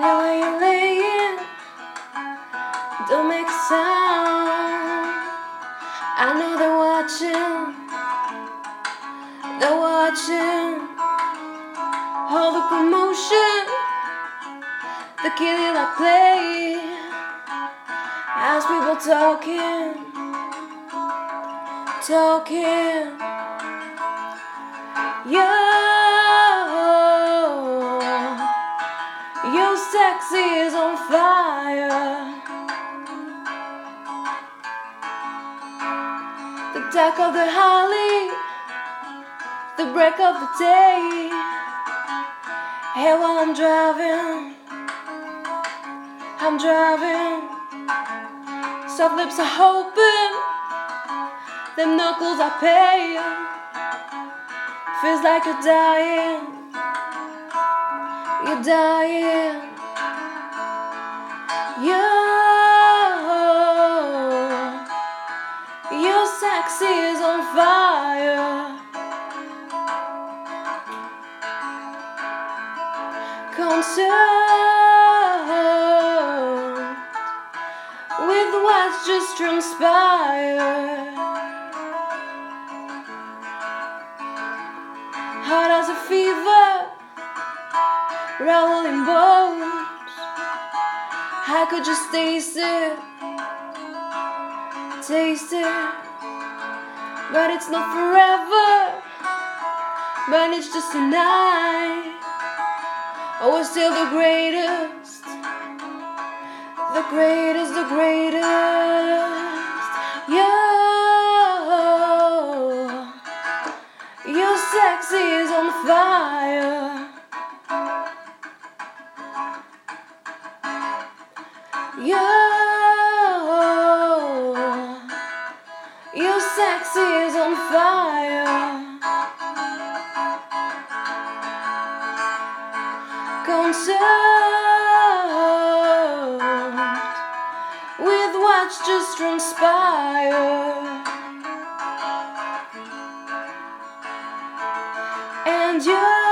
Now I am laying, don't make a sound. I know they're watching, they're watching. All the commotion, the killing I play. As People talking, talking, yeah. Sex is on fire. The dark of the holly, the break of the day. Hey, while I'm driving, I'm driving. Soft lips are hoping, them knuckles are pale. Feels like you're dying, you're dying. Yo, your sex is on fire. Concerned with what's just transpired. Hot as a fever, rolling bones. I could just taste it, taste it, but it's not forever. But it's just tonight. Oh, we're still the greatest, the greatest, the greatest. Yo, your You, your sex is on fire. Concerned with what's just transpired, and you.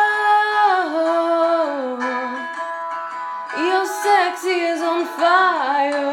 Your sex is on fire. Ohio.